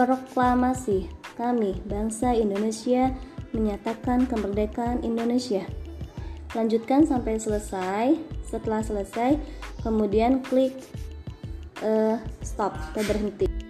Proklamasi kami, bangsa Indonesia, menyatakan kemerdekaan Indonesia. Lanjutkan sampai selesai. Setelah selesai, kemudian klik uh, stop atau berhenti.